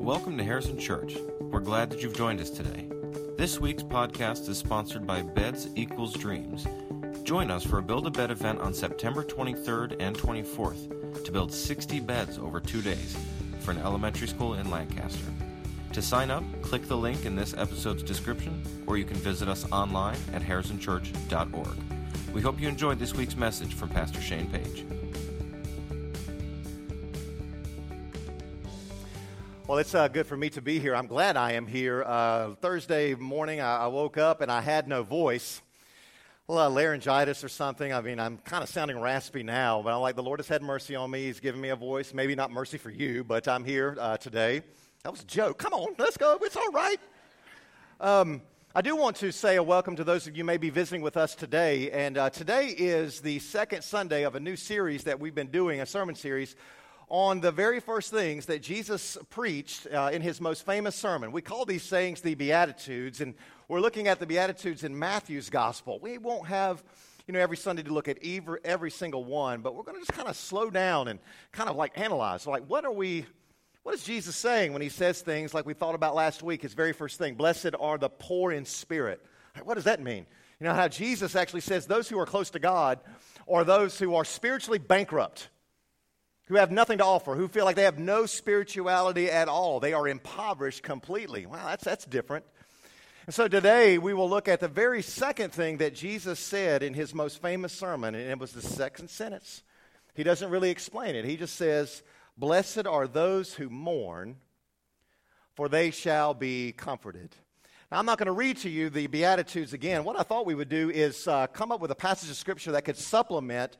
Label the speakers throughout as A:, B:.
A: Welcome to Harrison Church. We're glad that you've joined us today. This week's podcast is sponsored by Beds Equals Dreams. Join us for a Build a Bed event on September 23rd and 24th to build 60 beds over two days for an elementary school in Lancaster. To sign up, click the link in this episode's description, or you can visit us online at harrisonchurch.org. We hope you enjoyed this week's message from Pastor Shane Page.
B: Well, it's uh, good for me to be here. I'm glad I am here. Uh, Thursday morning, I, I, woke up and I had no voice. Well, uh, laryngitis or something. I mean, I'm kind of sounding raspy now, but I'm like, the Lord has had mercy on me. He's given me a voice. Maybe not mercy for you, but I'm here uh, today. That was a joke. Come on, let's go. It's all right. Um, I do want to say a welcome to those of you may be visiting with us today. And uh, today is the second Sunday of a new series that we've been doing, a sermon series on the very first things that Jesus preached uh, in his most famous sermon. We call these sayings the Beatitudes, and we're looking at the Beatitudes in Matthew's Gospel. We won't have you know, every Sunday to look at every, every single one, but we're going to just kind of slow down and kind of like analyze. Like, what are we, what is Jesus saying when he says things like we thought about last week, his very first thing? Blessed are the poor in spirit. What does that mean? You know, how Jesus actually says those who are close to God are those who are spiritually bankrupt who have nothing to offer, who feel like they have no spirituality at all. They are impoverished completely. Wow, that's, that's different. And so today we will look at the very second thing that Jesus said in his most famous sermon, and it was the second sentence. He doesn't really explain it. He just says, Blessed are those who mourn, for they shall be comforted. Now, I'm not going to read to you the Beatitudes again. What I thought we would do is uh, come up with a passage of Scripture that could supplement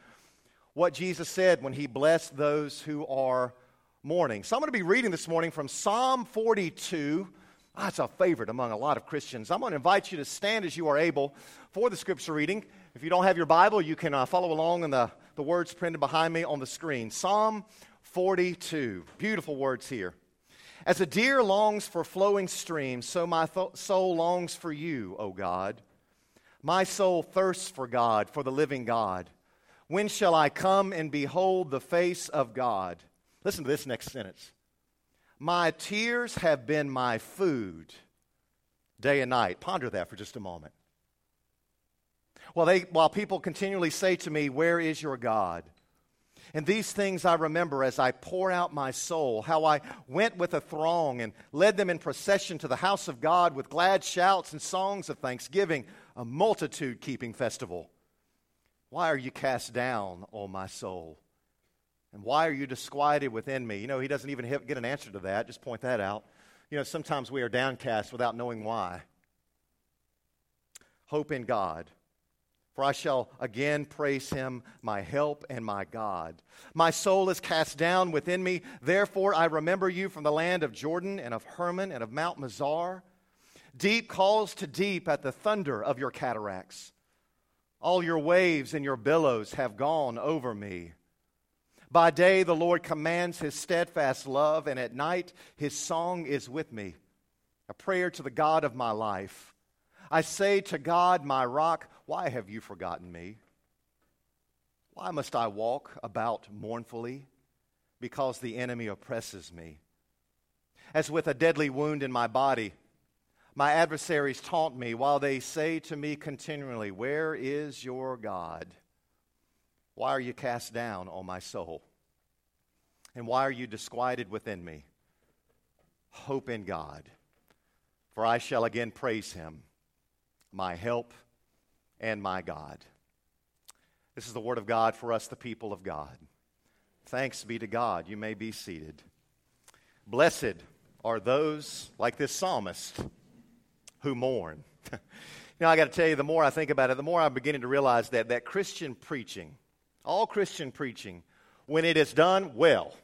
B: what Jesus said when he blessed those who are mourning. So I'm going to be reading this morning from Psalm 42. That's a favorite among a lot of Christians. I'm going to invite you to stand as you are able for the scripture reading. If you don't have your Bible, you can uh, follow along in the, the words printed behind me on the screen. Psalm 42. Beautiful words here. As a deer longs for flowing streams, so my th- soul longs for you, O God. My soul thirsts for God, for the living God. When shall I come and behold the face of God? Listen to this next sentence. My tears have been my food day and night. Ponder that for just a moment. While, they, while people continually say to me, Where is your God? And these things I remember as I pour out my soul, how I went with a throng and led them in procession to the house of God with glad shouts and songs of thanksgiving, a multitude keeping festival. Why are you cast down, O my soul? And why are you disquieted within me? You know, he doesn't even get an answer to that. Just point that out. You know, sometimes we are downcast without knowing why. Hope in God. For I shall again praise him, my help and my God. My soul is cast down within me. Therefore, I remember you from the land of Jordan and of Hermon and of Mount Mizar. Deep calls to deep at the thunder of your cataracts. All your waves and your billows have gone over me. By day, the Lord commands his steadfast love, and at night, his song is with me, a prayer to the God of my life. I say to God, my rock, why have you forgotten me? Why must I walk about mournfully? Because the enemy oppresses me. As with a deadly wound in my body, my adversaries taunt me while they say to me continually, Where is your God? Why are you cast down, O my soul? And why are you disquieted within me? Hope in God, for I shall again praise him, my help and my God. This is the word of God for us, the people of God. Thanks be to God. You may be seated. Blessed are those like this psalmist who mourn. you know, I got to tell you, the more I think about it, the more I'm beginning to realize that, that Christian preaching, all Christian preaching, when it is done well,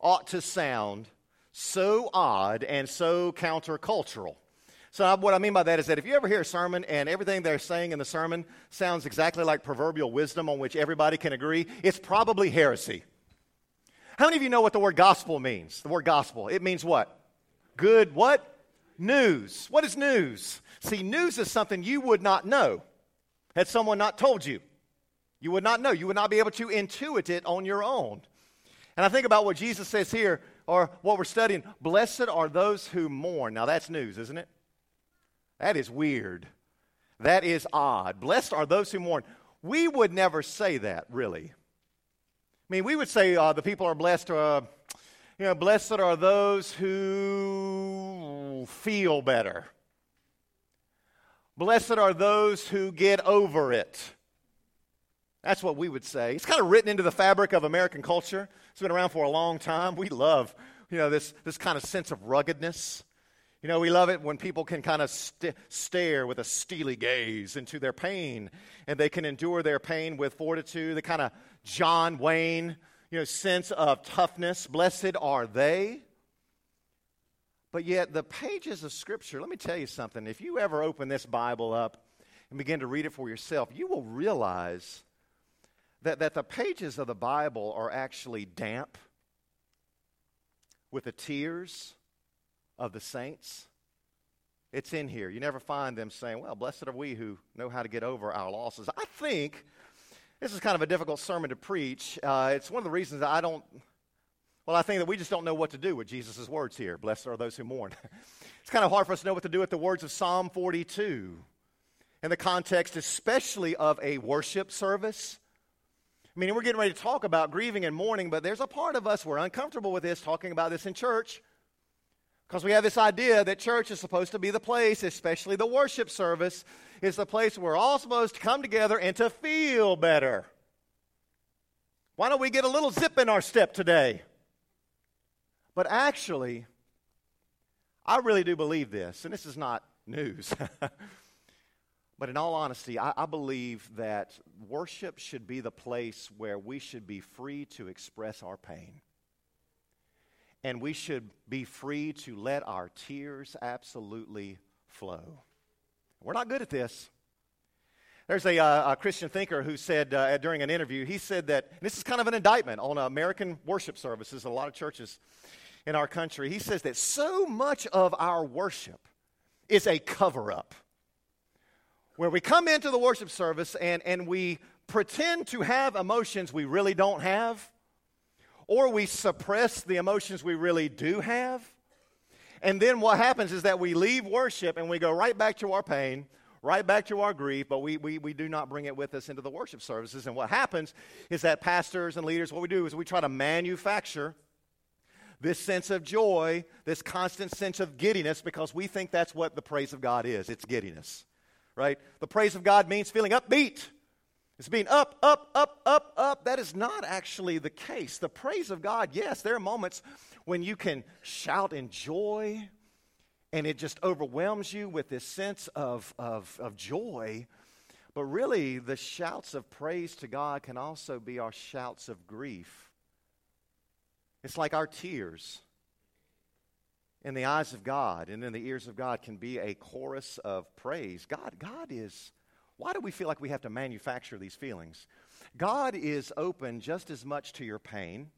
B: ought to sound so odd and so countercultural. So, what I mean by that is that if you ever hear a sermon and everything they're saying in the sermon sounds exactly like proverbial wisdom on which everybody can agree, it's probably heresy. How many of you know what the word gospel means? The word gospel. It means what? Good what? News. What is news? See, news is something you would not know had someone not told you. You would not know. You would not be able to intuit it on your own. And I think about what Jesus says here, or what we're studying Blessed are those who mourn. Now, that's news, isn't it? That is weird. That is odd. Blessed are those who mourn. We would never say that, really. I mean, we would say uh, the people are blessed, uh, you know, blessed are those who feel better. Blessed are those who get over it. That's what we would say. It's kind of written into the fabric of American culture. It's been around for a long time. We love, you know, this, this kind of sense of ruggedness. You know, we love it when people can kind of st- stare with a steely gaze into their pain and they can endure their pain with fortitude, the kind of John Wayne, you know, sense of toughness. Blessed are they. But yet, the pages of Scripture, let me tell you something. If you ever open this Bible up and begin to read it for yourself, you will realize that, that the pages of the Bible are actually damp with the tears of the saints. It's in here. You never find them saying, Well, blessed are we who know how to get over our losses. I think this is kind of a difficult sermon to preach. Uh, it's one of the reasons I don't, well, I think that we just don't know what to do with Jesus' words here. Blessed are those who mourn. it's kind of hard for us to know what to do with the words of Psalm 42 in the context, especially of a worship service. I mean, we're getting ready to talk about grieving and mourning, but there's a part of us we're uncomfortable with this, talking about this in church. Because we have this idea that church is supposed to be the place, especially the worship service, is the place where we're all supposed to come together and to feel better. Why don't we get a little zip in our step today? But actually, I really do believe this, and this is not news. but in all honesty, I, I, believe that worship should be the place where we should be free to express our pain and we should be free to let our tears absolutely flow. We're not good at this. There's a, uh, a Christian thinker who said uh, during an interview, he said that this is kind of an indictment on American worship services, a lot of churches in our country. He says that so much of our worship is a cover up, where we come into the worship service and, and we pretend to have emotions we really don't have or we suppress the emotions we really do have. And then what happens is that we leave worship and we go right back to our pain, right back to our grief, but we, we, we do not bring it with us into the worship services. And what happens is that pastors and leaders, what we do is we try to manufacture this sense of joy, this constant sense of giddiness, because we think that's what the praise of God is. It's giddiness, right? The praise of God means feeling upbeat. It's being up, up, up, up, up. That is not actually the case. The praise of God, yes, there are moments when you can shout in joy and it just overwhelms you with this sense of, of, of joy. But really, the shouts of praise to God can also be our shouts of grief. It's like our tears in the eyes of God and in the ears of God can be a chorus of praise. God, God is why do we feel like we have to manufacture these feelings? God is open just as much to your pain,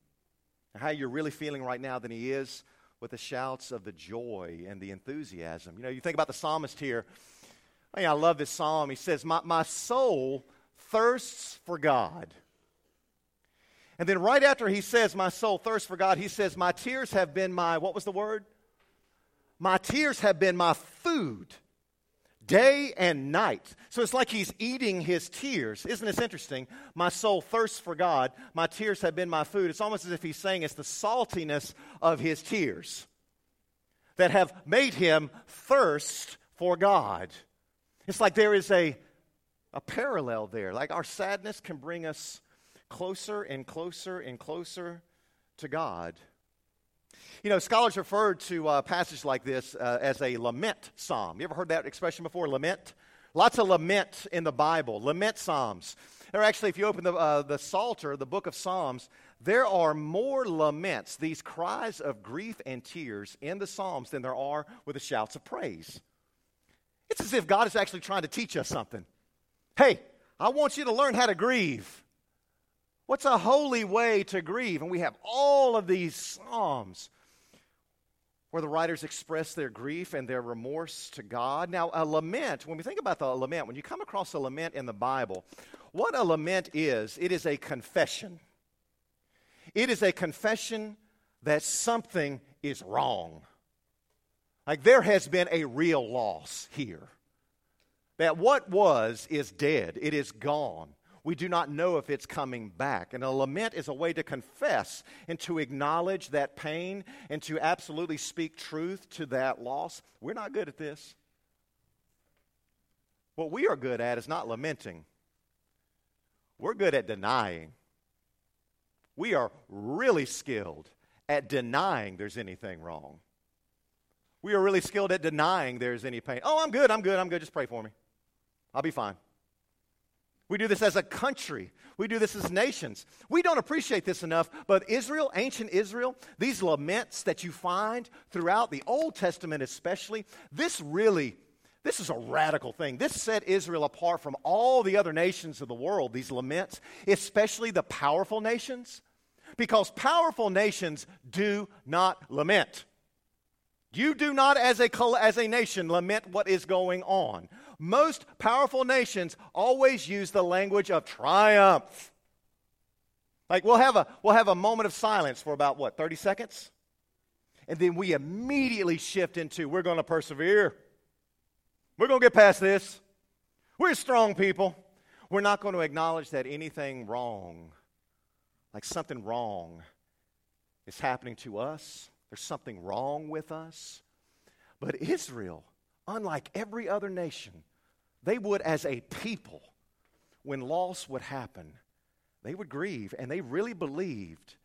B: how you're really feeling right now, than He is with the shouts of the joy and the enthusiasm. You know, you think about the psalmist here. I, mean, I love this psalm. He says, my, my soul thirsts for God. And then right after he says, My soul thirsts for God, he says, My tears have been my, what was the word? My tears have been my food day and night. So it's like he's eating his tears. Isn't this interesting? My soul thirsts for God. My tears have been my food. It's almost as if he's saying it's the saltiness of his tears that have made him thirst for God. It's like there is a, a parallel there. Like our sadness can bring us closer and closer and closer to God. You know, scholars refer to a uh, passage like this uh, as a lament psalm. You ever heard that expression before, lament? Lots of lament in the Bible, lament psalms. There actually, if you open the, uh, the Psalter, the book of Psalms, there are more laments, these cries of grief and tears in the Psalms than there are with the shouts of praise. It's as if God is actually trying to teach us something. Hey, I want you to learn how to grieve. What's a holy way to grieve? And we have all of these Psalms where the writers express their grief and their remorse to God. Now, a lament, when we think about the lament, when you come across a lament in the Bible, what a lament is, it is a confession. It is a confession that something is wrong. Like there has been a real loss here. That what was is dead, it is gone. We do not know if it's coming back. And a lament is a way to confess and to acknowledge that pain and to absolutely speak truth to that loss. We're not good at this. What we are good at is not lamenting, we're good at denying. We are really skilled at denying there's anything wrong. We are really skilled at denying there's any pain. Oh, I'm good, I'm good, I'm good. Just pray for me. I'll be fine. We do this as a country. We do this as nations. We don't appreciate this enough, but Israel, ancient Israel, these laments that you find throughout the Old Testament especially, this really this is a radical thing. This set Israel apart from all the other nations of the world, these laments, especially the powerful nations, because powerful nations do not lament. You do not, as a, as a nation, lament what is going on. Most powerful nations always use the language of triumph. Like we'll have a, we'll have a moment of silence for about what, 30 seconds? And then we immediately shift into we're going to persevere. We're going to get past this. We're strong people. We're not going to acknowledge that anything wrong, like something wrong, is happening to us. There's something wrong with us. But Israel, unlike every other nation, they would, as a people, when loss would happen, they would grieve, and they really believed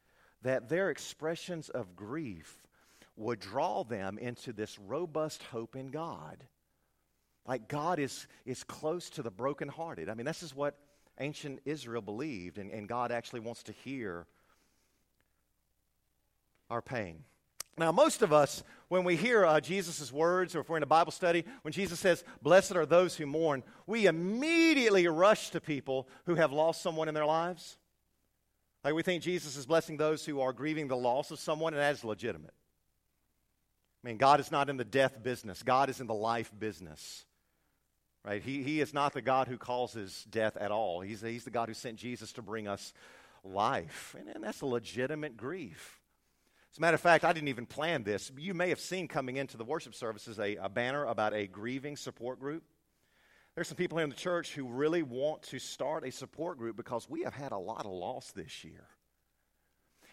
B: that their expressions of grief would draw them into this robust hope in God. Like God is, is close to the brokenhearted. I mean, this is what ancient Israel believed, and, and God actually wants to hear our pain. Now, most of us, when we hear uh, Jesus' words, or if we're in a Bible study, when Jesus says, Blessed are those who mourn, we immediately rush to people who have lost someone in their lives. Like we think Jesus is blessing those who are grieving the loss of someone, and that is legitimate. I mean, God is not in the death business, God is in the life business. Right? He, he is not the God who causes death at all. He's, he's the God who sent Jesus to bring us life. And, and that's a legitimate grief. As a matter of fact, I didn't even plan this. You may have seen coming into the worship services a, a banner about a grieving support group. There's some people here in the church who really want to start a support group because we have had a lot of loss this year.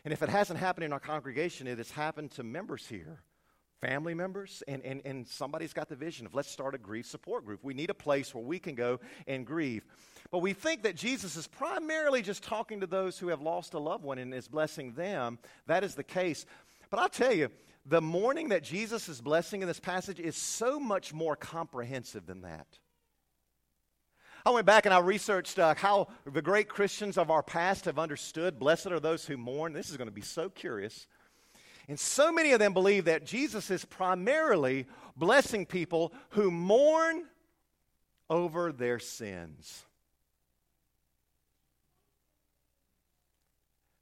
B: And if it hasn't happened in our congregation, it has happened to members here family members, and, and, and somebody's got the vision of let's start a grief support group. We need a place where we can go and grieve. But we think that Jesus is primarily just talking to those who have lost a loved one and is blessing them. That is the case. But I'll tell you, the mourning that Jesus is blessing in this passage is so much more comprehensive than that. I went back and I researched uh, how the great Christians of our past have understood blessed are those who mourn. This is going to be so curious. And so many of them believe that Jesus is primarily blessing people who mourn over their sins.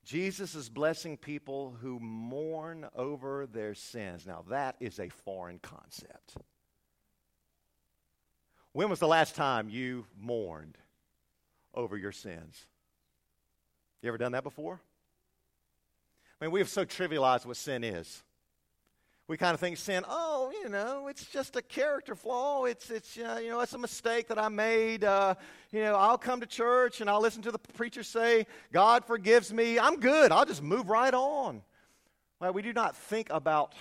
B: Jesus is blessing people who mourn over their sins. Now, that is a foreign concept. When was the last time you mourned over your sins? You ever done that before? I mean, we have so trivialized what sin is. We kind of think sin, oh, you know, it's just a character flaw. It's, it's uh, you know, it's a mistake that I made. Uh, you know, I'll come to church and I'll listen to the preacher say, God forgives me. I'm good. I'll just move right on. Well, we do not think about,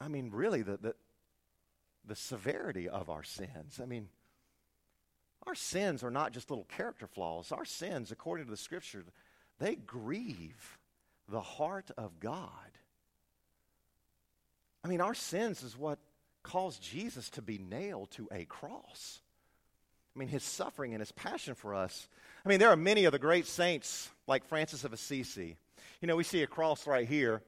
B: I mean, really, the, the, the severity of our sins. I mean, our sins are not just little character flaws. Our sins, according to the scripture, they grieve the heart of God. I mean, our sins is what caused Jesus to be nailed to a cross. I mean, his suffering and his passion for us. I mean, there are many of the great saints like Francis of Assisi. You know, we see a cross right here.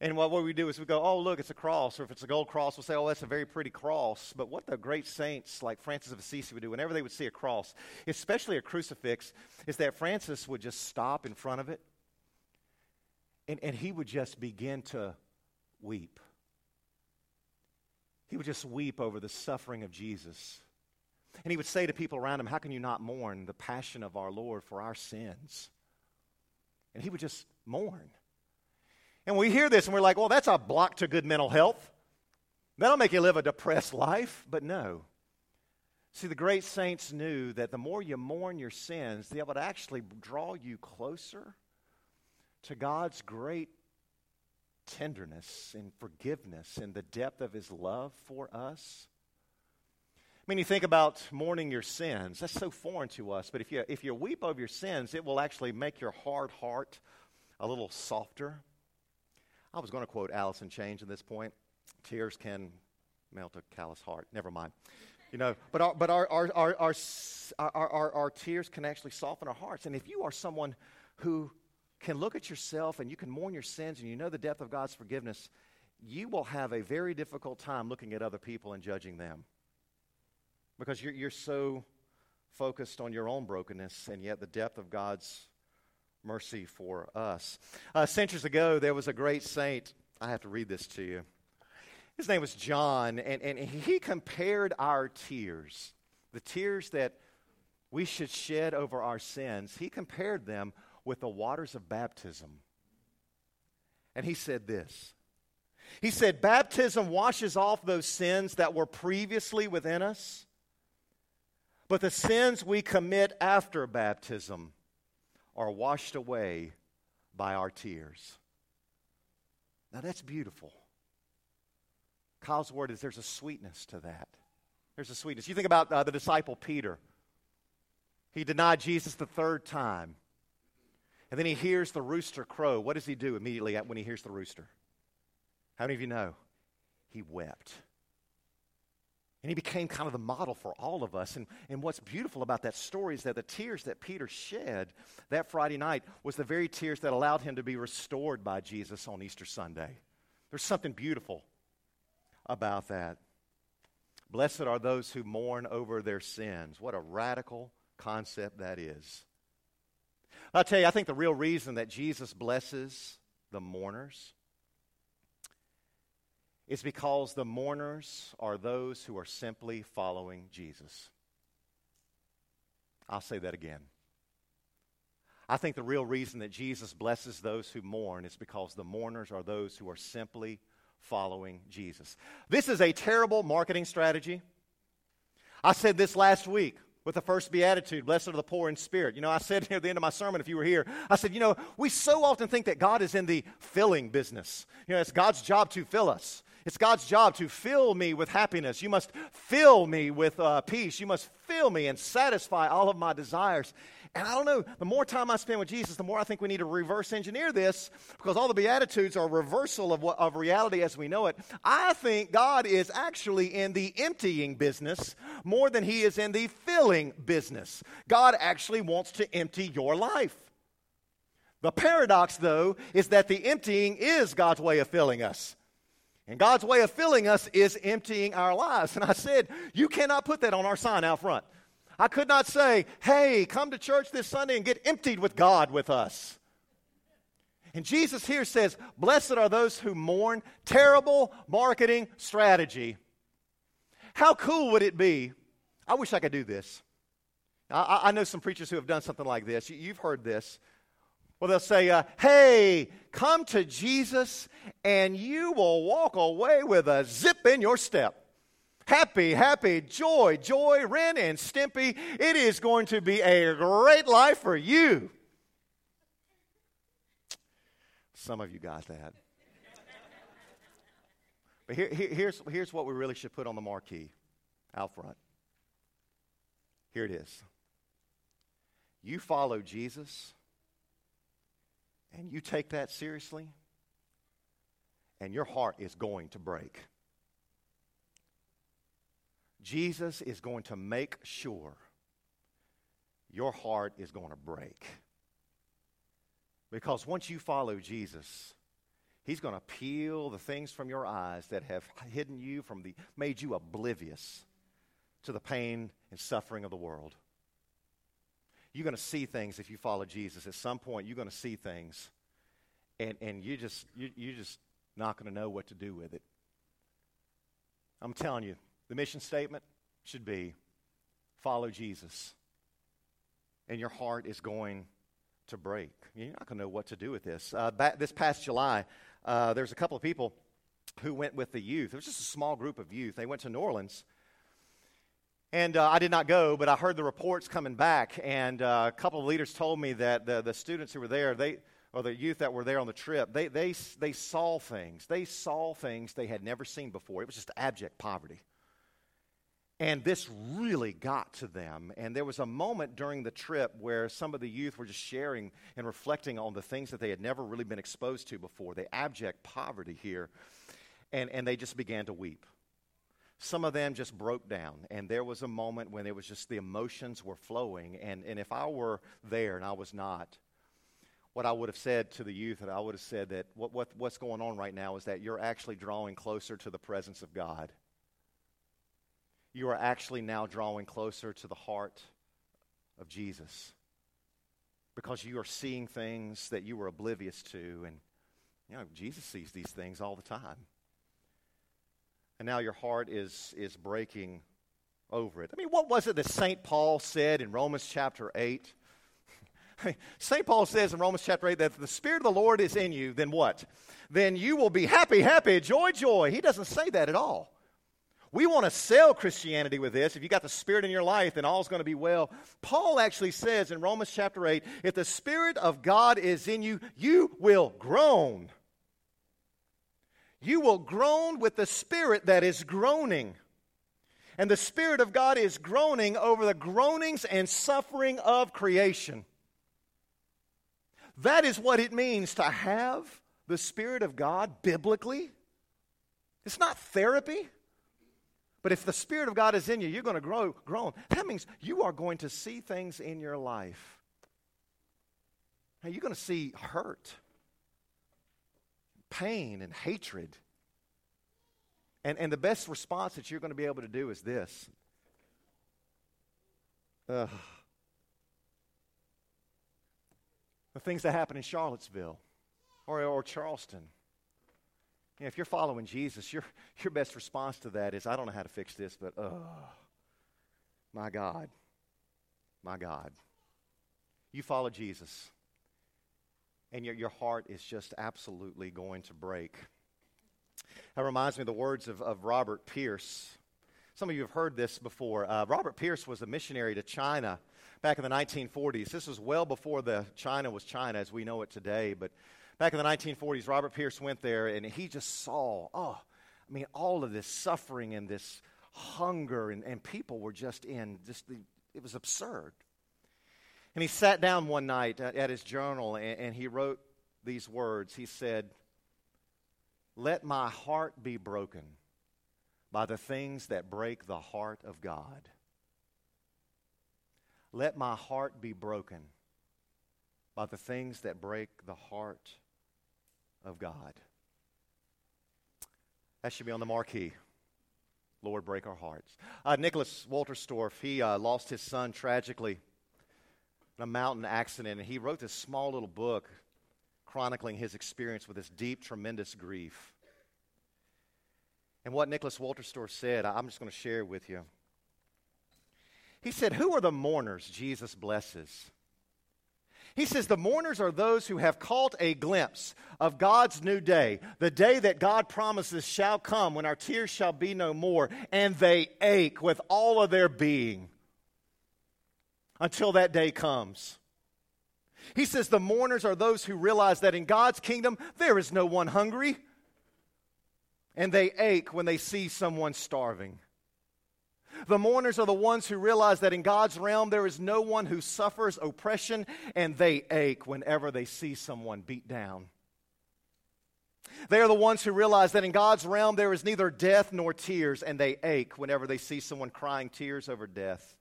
B: And what, what we do is we go, oh, look, it's a cross. Or if it's a gold cross, we'll say, oh, that's a very pretty cross. But what the great saints like Francis of Assisi would do whenever they would see a cross, especially a crucifix, is that Francis would just stop in front of it and, and he would just begin to weep. He would just weep over the suffering of Jesus. And he would say to people around him, How can you not mourn the passion of our Lord for our sins? And he would just mourn. And we hear this and we're like, well, that's a block to good mental health. That'll make you live a depressed life. But no. See, the great saints knew that the more you mourn your sins, that would actually draw you closer to God's great tenderness and forgiveness and the depth of his love for us. I mean, you think about mourning your sins. That's so foreign to us. But if you, if you weep over your sins, it will actually make your hard heart a little softer. I was going to quote in Chains at this point. Tears can melt a callous heart. Never mind. You know, but our, but our, our, our, our, our, our, our tears can actually soften our hearts. And if you are someone who can look at yourself and you can mourn your sins and you know the depth of God's forgiveness, you will have a very difficult time looking at other people and judging them because you're, you're so focused on your own brokenness and yet the depth of God's mercy for us. Uh, centuries ago, there was a great saint. I have to read this to you. His name was John, and, and he compared our tears, the tears that we should shed over our sins, he compared them with the waters of baptism. And he said this He said, Baptism washes off those sins that were previously within us but the sins we commit after baptism are washed away by our tears. Now that's beautiful. Kyle's word is there's a sweetness to that. There's a sweetness. You think about uh, the disciple Peter. He denied Jesus the third time. And then he hears the rooster crow. What does he do immediately when he hears the rooster? How many of you know? He wept. And he became kind of the model for all of us. And, and what's beautiful about that story is that the tears that Peter shed that Friday night was the very tears that allowed him to be restored by Jesus on Easter Sunday. There's something beautiful about that. Blessed are those who mourn over their sins. What a radical concept that is. I'll tell you, I think the real reason that Jesus blesses the mourners is because the mourners are those who are simply following Jesus. I'll say that again. I think the real reason that Jesus blesses those who mourn is because the mourners are those who are simply following Jesus. This is a terrible marketing strategy. I said this last week with the first beatitude blessed are the poor in spirit you know i said at the end of my sermon if you were here i said you know we so often think that god is in the filling business you know it's god's job to fill us it's God's job to fill me with happiness. You must fill me with uh, peace. You must fill me and satisfy all of my desires. And I don't know, the more time I spend with Jesus, the more I think we need to reverse engineer this because all the Beatitudes are a reversal of, what, of reality as we know it. I think God is actually in the emptying business more than he is in the filling business. God actually wants to empty your life. The paradox, though, is that the emptying is God's way of filling us. And God's way of filling us is emptying our lives. And I said, You cannot put that on our sign out front. I could not say, Hey, come to church this Sunday and get emptied with God with us. And Jesus here says, Blessed are those who mourn. Terrible marketing strategy. How cool would it be? I wish I could do this. I, I know some preachers who have done something like this. You, you've heard this. Well, they'll say, uh, hey, come to Jesus and you will walk away with a zip in your step. Happy, happy, joy, joy, Ren and Stimpy. It is going to be a great life for you. Some of you got that. But here, here, here's, here's what we really should put on the marquee out front. Here it is. You follow Jesus and you take that seriously, and your heart is going to break. Jesus is going to make sure your heart is going to break. Because once you follow Jesus, He's going to peel the things from your eyes that have hidden you from the made you oblivious to the pain and suffering of the world. You're going to see things if you follow Jesus. At some point, you're going to see things, and, and you just, you, you're just not going to know what to do with it. I'm telling you, the mission statement should be follow Jesus. And your heart is going to break. You're not going to know what to do with this. Uh, back, this past July, uh, there's a couple of people who went with the youth. It was just a small group of youth. They went to New Orleans. And uh, I did not go, but I heard the reports coming back, and uh, a couple of leaders told me that the, the students who were there, they, or the youth that were there on the trip, they, they, they saw things. They saw things they had never seen before. It was just abject poverty. And this really got to them. And there was a moment during the trip where some of the youth were just sharing and reflecting on the things that they had never really been exposed to before, the abject poverty here. And, and they just began to weep. Some of them just broke down. And there was a moment when it was just the emotions were flowing. And, and if I were there and I was not, what I would have said to the youth, and I would have said that what, what, what's going on right now is that you're actually drawing closer to the presence of God you are actually now drawing closer to the heart of Jesus because you are seeing things that you were oblivious to. And, you know, Jesus sees these things all the time. And now your heart is, is breaking over it. I mean, what was it that St. Paul said in Romans chapter 8? St. Paul says in Romans chapter 8 that if the Spirit of the Lord is in you, then what? Then you will be happy, happy, joy, joy. He doesn't say that at all. We want to sell Christianity with this. If you got the Spirit in your life, then all's going to be well. Paul actually says in Romans chapter 8 if the Spirit of God is in you, you will groan. You will groan with the Spirit that is groaning. And the Spirit of God is groaning over the groanings and suffering of creation. That is what it means to have the Spirit of God biblically. It's not therapy. But if the Spirit of God is in you, you're going to grow, grow. That means you are going to see things in your life. Now, you're going to see hurt, pain, and hatred. And, and the best response that you're going to be able to do is this. Uh, the things that happen in Charlottesville or, or Charleston you know, if you're following Jesus, your, your best response to that is, I don't know how to fix this, but oh, my God, my God. You follow Jesus, and your, your heart is just absolutely going to break. That reminds me of the words of, of Robert Pierce. Some of you have heard this before. Uh, Robert Pierce was a missionary to China back in the 1940s. This was well before the China was China as we know it today, but Back in the 1940s, Robert Pierce went there and he just saw, oh, I mean, all of this suffering and this hunger, and, and people were just in, just the, it was absurd. And he sat down one night at, his journal and, and he wrote these words. He said, Let my heart be broken by the things that break the heart of God. Let my heart be broken by the things that break the heart of God. That should be on the marquee. Lord, break our hearts. Uh, Nicholas Wolterstorff, he uh, lost his son tragically in a mountain accident, and he wrote this small little book chronicling his experience with this deep, tremendous grief. And what Nicholas Wolterstorff said, I'm just going to share with you. He said, Who are the mourners Jesus blesses? He says, The mourners are those who have caught a glimpse of God's new day, the day that God promises shall come when our tears shall be no more, and they ache with all of their being until that day comes. He says, The mourners are those who realize that in God's kingdom there is no one hungry, and they ache when they see someone starving. The mourners are the ones who realize that in God's realm there is no one who suffers oppression and they ache whenever they see someone beat down. They are the ones who realize that in God's realm there is neither death nor tears and they ache whenever they see someone crying tears over death.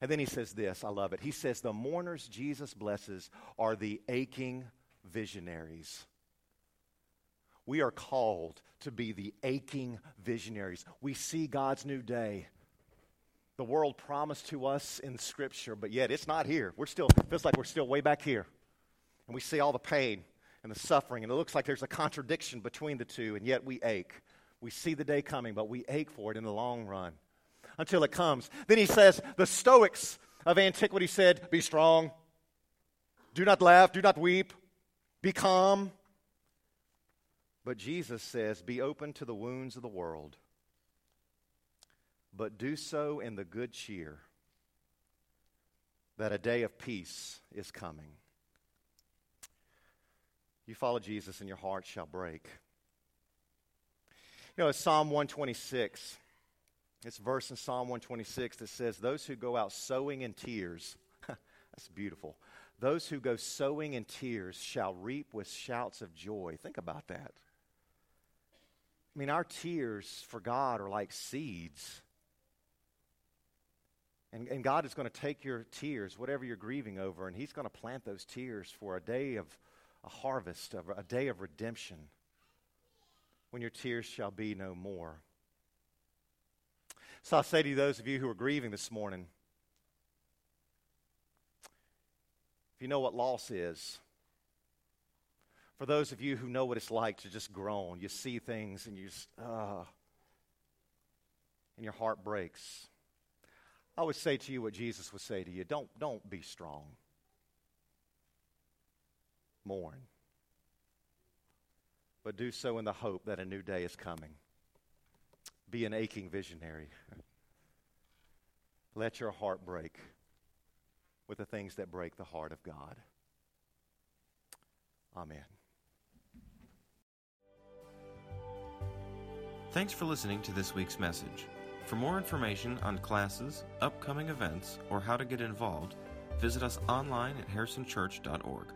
B: And then he says this, I love it. He says, The mourners Jesus blesses are the aching visionaries. We are called to be the aching visionaries. We see God's new day. The world promised to us in Scripture, but yet it's not here. We're still, feels like we're still way back here. And we see all the pain and the suffering, and it looks like there's a contradiction between the two, and yet we ache. We see the day coming, but we ache for it in the long run until it comes. Then he says, the Stoics of antiquity said, Be strong, Do not laugh, do not weep, be calm. But Jesus says, Be open to the wounds of the world, but do so in the good cheer that a day of peace is coming. You follow Jesus, and your heart shall break. You know, it's Psalm 126. It's verse in Psalm 126 that says, Those who go out sowing in tears, that's beautiful. Those who go sowing in tears shall reap with shouts of joy. Think about that. I mean, our tears for God are like seeds. And, and God is going to take your tears, whatever you're grieving over, and He's going to plant those tears for a day of a harvest, of a day of redemption, when your tears shall be no more. So I say to those of you who are grieving this morning, if you know what loss is, for those of you who know what it's like to just groan, you see things and you just, uh, and your heart breaks. I would say to you what Jesus would say to you don't, don't be strong. Mourn. But do so in the hope that a new day is coming. Be an aching visionary. Let your heart break with the things that break the heart of God. Amen.
A: Thanks for listening to this week's message. For more information on classes, upcoming events, or how to get involved, visit us online at harrisonchurch.org.